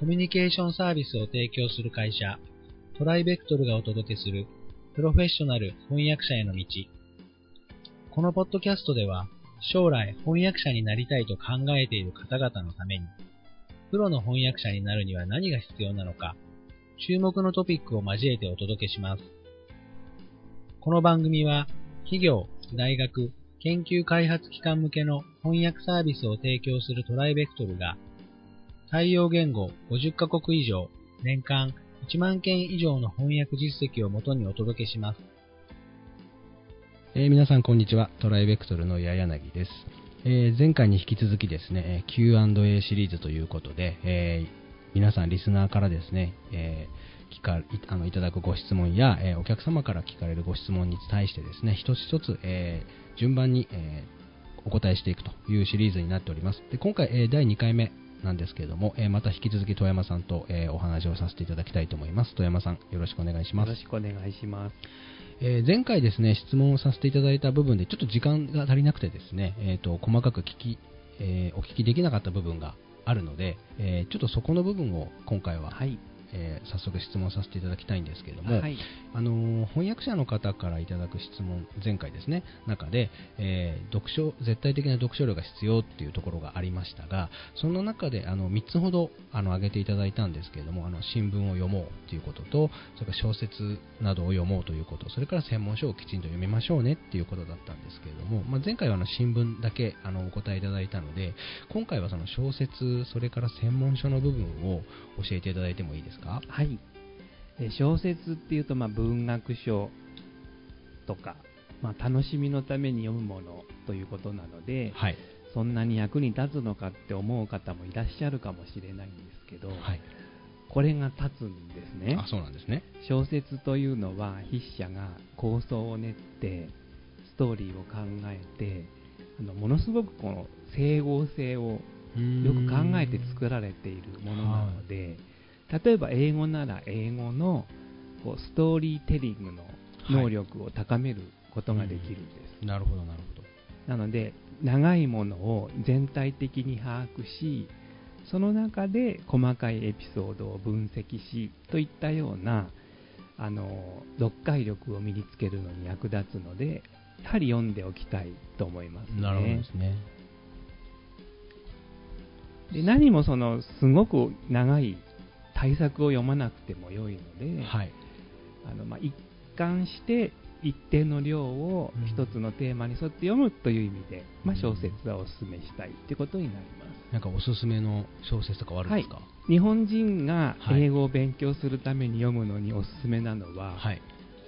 コミュニケーションサービスを提供する会社、トライベクトルがお届けするプロフェッショナル翻訳者への道。このポッドキャストでは、将来翻訳者になりたいと考えている方々のために、プロの翻訳者になるには何が必要なのか、注目のトピックを交えてお届けします。この番組は、企業、大学、研究開発機関向けの翻訳サービスを提供するトライベクトルが、対応言語50カ国以上、年間1万件以上の翻訳実績をもとにお届けします。えー皆さんこんにちは。トライベクトルの矢柳です。えー前回に引き続きですね、Q&A シリーズということで、えー皆さんリスナーからですね、えー聞かいあのいただくご質問や、えーお客様から聞かれるご質問に対してですね、一つ一つ、えー順番に、えお答えしていくというシリーズになっております。で今回、え第2回目なんですけれども、えーまた引き続き富山さんと、えーお話をさせていただきたいと思います。富山さん、よろしくお願いします。よろしくお願いします。えー前回ですね質問をさせていただいた部分でちょっと時間が足りなくてですね、えー、と細かく聞き、えーお聞きできなかった部分があるので、えーちょっとそこの部分を今回は、はい。えー早速質問させていただきたいんですけれども、はい。あのー翻訳者の方からいただく質問前回ですね中で、えー読書絶対的な読書量が必要っていうところがありましたがその中であの3つほどあの挙げていただいたんですけれどもあの新聞を読もうということとそれから小説などを読もうということそれから専門書をきちんと読みましょうねっていうことだったんですけれども、まあ、前回はあの新聞だけあのお答えいただいたので今回はその小説それから専門書の部分を教えていただいてもいいですか？はい。えー小説っていうと、まあ、文学書とか、まあ、楽しみのために読むものということなので、はい、そんなに役に立つのかって思う方もいらっしゃるかもしれないんですけど、はい、これが立つんですね。あそうなんですね。小説というのは筆者が構想を練ってストーリーを考えてあのものすごくこの整合性をよく考えて作られているものなので、例えば英語なら英語のこうストーリーテリングの能力を高めることができるんです、なるほどなるほど。なので長いものを全体的に把握しその中で細かいエピソードを分析しといったようなあの読解力を身につけるのに役立つのでやはり読んでおきたいと思いますね。なるほどですね。で何もそのすごく長い対策を読まなくても良いので、はい。あのまあ、一貫して一定の量をうん一つのテーマに沿って読むという意味で、まあ、小説はお勧めしたいということになります。なんかおすすめの小説とかはあるんですか？日本人がはい。英語を勉強するために読むのにおすすめなのは、はい。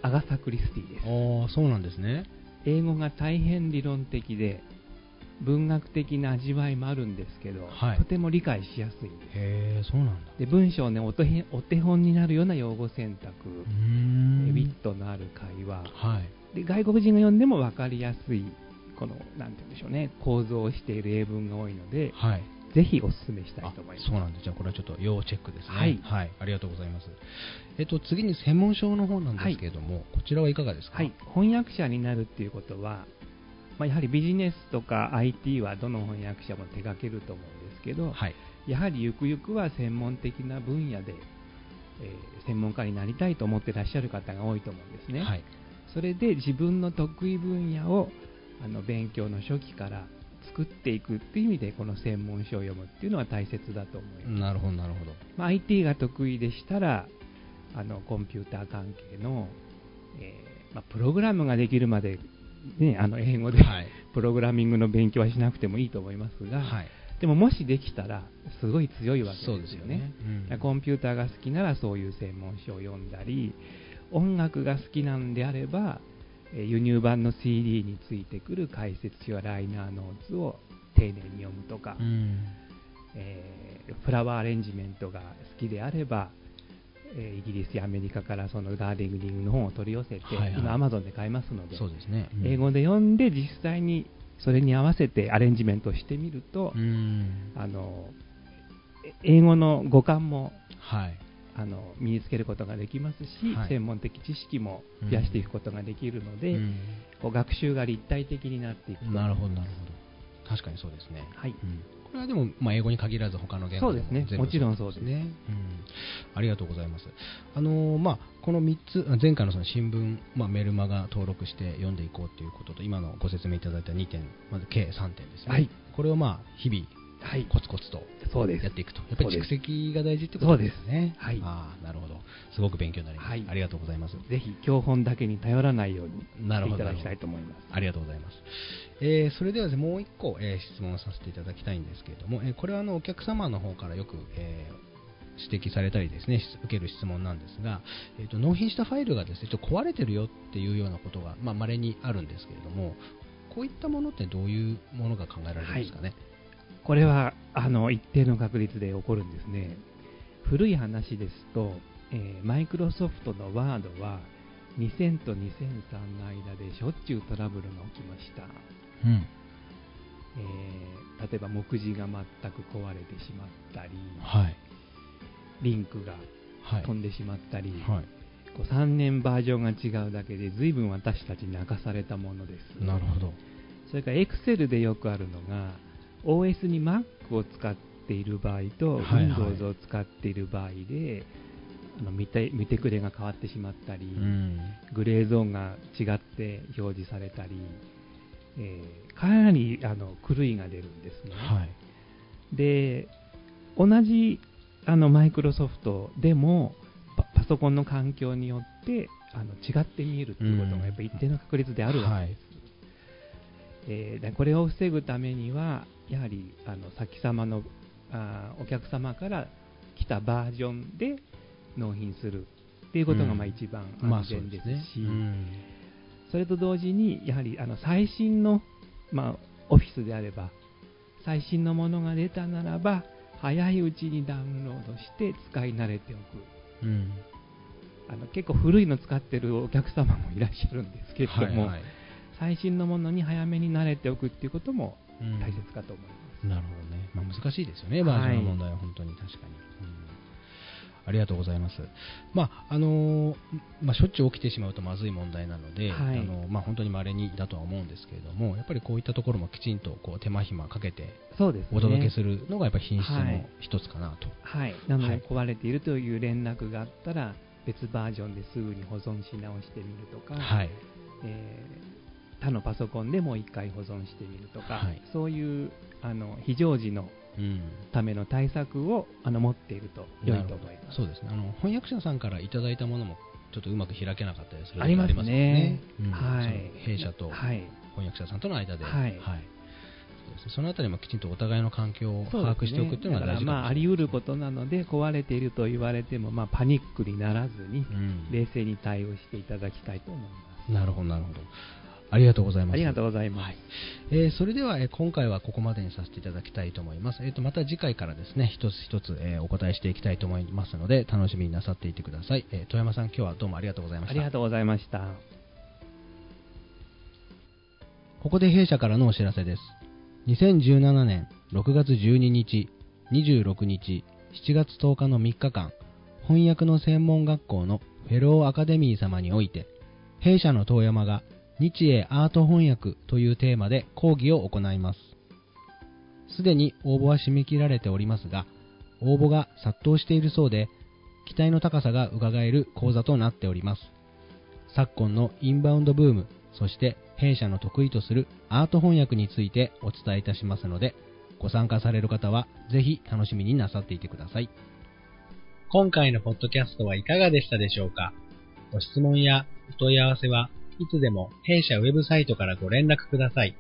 アガサ・クリスティです。ああそうなんですね。英語が大変理論的で文学的な味わいもあるんですけど、はい。とても理解しやすいんです。へえそうなんだ。で文章ねお手へお手本になるような用語選択、ウィットのある会話。はい。で外国人が読んでも分かりやすいこのなんて言うんでしょうね構造をしている英文が多いのではい。ぜひお勧めしたいあと思います。そうなんです。じゃあこれはちょっと要チェックですねはい。ありがとうございます。えっと次に専門書の方なんですけれども、こちらはいかがですか？はい、翻訳者になるっていうことは、まあ、やはりビジネスとか IT はどの翻訳者も手掛けると思うんですけど、はいやはりゆくゆくは専門的な分野で、えー専門家になりたいと思ってらっしゃる方が多いと思うんですね。はいそれで自分の得意分野をあの勉強の初期から作っていくっていう意味でこの専門書を読むっていうのは大切だと思います。なるほどなるほどまあ、IT が得意でしたらあのコンピューター関係の、えーまあ、プログラムができるまで、ね、あの英語で、はい。プログラミングの勉強はしなくてもいいと思いますが、はい。でももしできたらすごい強いわけですよね。すよね、うん。コンピューターが好きならそういう専門書を読んだり音楽が好きなんであればえー輸入版の CD についてくる解説書やライナーノーツを丁寧に読むとか、うん。えーフラワーアレンジメントが好きであれば、えーイギリスやアメリカからそのガーデニングの本を取り寄せて、はいはい。今 Amazon で買えますのでですね、うん。英語で読んで実際にそれに合わせてアレンジメントをしてみると、うん。あのえ英語の語感もはい。あの身につけることができますし、はい。専門的知識も増やしていくことができるので、うん。こう学習が立体的になっていくと。なるほどなるほど。確かにそうですね。はい、うんこれはでも、まあ、英語に限らず他の言語そうですねもちろんそうですね。うん。ありがとうございます。あのーまあ、この3つ、あ前回のその新聞、まあ、メルマガ登録して読んでいこうということと、今のご説明いただいた2点、まず計3点ですね。はいこれをまあ、日々、はいコツコツとやっていくと。やっぱり蓄積が大事ってことですね。すはいああ、なるほど。すごく勉強になります。はいありがとうございます。ぜひ教本だけに頼らないようになるほどしていただきたいと思います。ありがとうございます。えーそれではですねもう一個、えー質問させていただきたいんですけれども、えーこれはあのお客様の方からよく、えー指摘されたりですね、し受ける質問なんですが、えーと納品したファイルがですね、ちょっと壊れてるよっていうようなことが、まあ、稀にあるんですけれども、こういったものってどういうものが考えられるんですかね？これはあの一定の確率で起こるんですね。古い話ですと、えマイクロソフトのワードは2000と2003の間でしょっちゅうトラブルが起きました。うん。えー例えば目次が全く壊れてしまったり、はい。リンクがはい。飛んでしまったり、はい。こう3年バージョンが違うだけで随分私たち泣かされたものです。なるほど。それから Excel でよくあるのが OS に Mac を使っている場合とはいはい Windows を使っている場合で、あの見て見てくれが変わってしまったり、うん。グレーゾーンが違って表示されたり、えーかなりあの狂いが出るんですね。はい。で同じあのマイクロソフトでもパパソコンの環境によってあの違って見えるということがやっぱり一定の確率であるわけです。えーでこれを防ぐためには、やはりあの先様のあーお客様から来たバージョンで納品する。っていうことがうん。まあ一番まあ安全ですし、そうね。うん。それと同時に、やはりあの最新の、まあ、オフィスであれば、最新のものが出たならば、早いうちにダウンロードして使い慣れておく。うん。あの結構古いの使ってるお客様もいらっしゃるんですけれども、はいはい最新のものに早めに慣れておくっていうこともうん大切かと思います。なるほどね。まあ、難しいですよね、バージョンの問題は本当に確かに。うんありがとうございます。まああのーまあ、しょっちゅう起きてしまうとまずい問題なので、はいあのまあ、本当に稀にだとは思うんですけれども、やっぱりこういったところもきちんとこう手間暇かけて。お届けするのがやっぱり品質のはい一つかなと。はい。なので、はい壊れているという連絡があったら、別バージョンですぐに保存し直してみるとか、はい。えー他のパソコンでもう一回保存してみるとか、はい。そういうあの非常時のうん。ための対策をあの持っていると良いと思います。そうですね。あの翻訳者さんからいただいたものもちょっとうまく開けなかったりする時ありますね。うん。はい。弊社とはい、翻訳者さんとの間で、はい。そうですね。そのあたりもきちんとお互いの環境を把握しておくっていうのが大事かもしれない。だからまああり得ることなので壊れていると言われてもまあパニックにならずにうん。冷静に対応していただきたいと思います。なるほど、なるほど。ありがとうございます。ありがとうございます。はいえーそれでは、えー今回はここまでにさせていただきたいと思います。えーとまた次回からですね、一つ一つ、えーお答えしていきたいと思いますので、楽しみになさっていてください。えー富山さん、今日はどうもありがとうございました。ありがとうございました。ここで弊社からのお知らせです。2017年6月12日、26日、7月10日の3日間、翻訳の専門学校のフェローアカデミー様において、弊社の遠山が日英アート翻訳というテーマで講義を行います。すでに応募は締め切られておりますが、応募が殺到しているそうで、期待の高さが伺える講座となっております。昨今のインバウンドブーム、そして弊社の得意とするアート翻訳についてお伝えいたしますので、ご参加される方はぜひ楽しみになさっていてください。今回のポッドキャストはいかがでしたでしょうか？ご質問やお問い合わせはいつでも弊社ウェブサイトからご連絡ください。